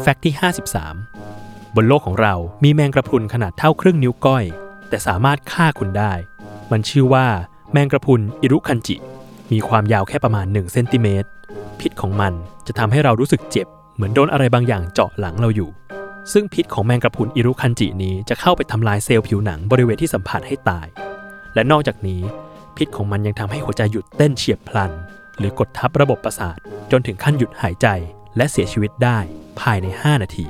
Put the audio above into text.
แฟกต์ที่ 53 บนโลกของเรามีแมงกระพรุนขนาดเท่าครึ่งนิ้วก้อย แต่สามารถฆ่าคุณได้ มันชื่อว่าแมงกระพรุนอิรุคันจิ มีความยาวแค่ประมาณ1เซนติเมตรพิษของมันจะทำให้เรารู้สึกเจ็บ เหมือนโดนอะไรบางอย่างเจาะหลังเราอยู่ ซึ่งพิษของแมงกระพรุนอิรุคันจินี้จะเข้าไปทำลายเซลล์ผิวหนังบริเวณที่สัมผัสให้ตาย และนอกจากนี้ พิษของมันยังทำให้หัวใจหยุดเต้นเฉียบพลัน หรือกดทับระบบประสาท จนถึงขั้นหยุดหายใจและเสียชีวิตได้ ภายใน 5 นาที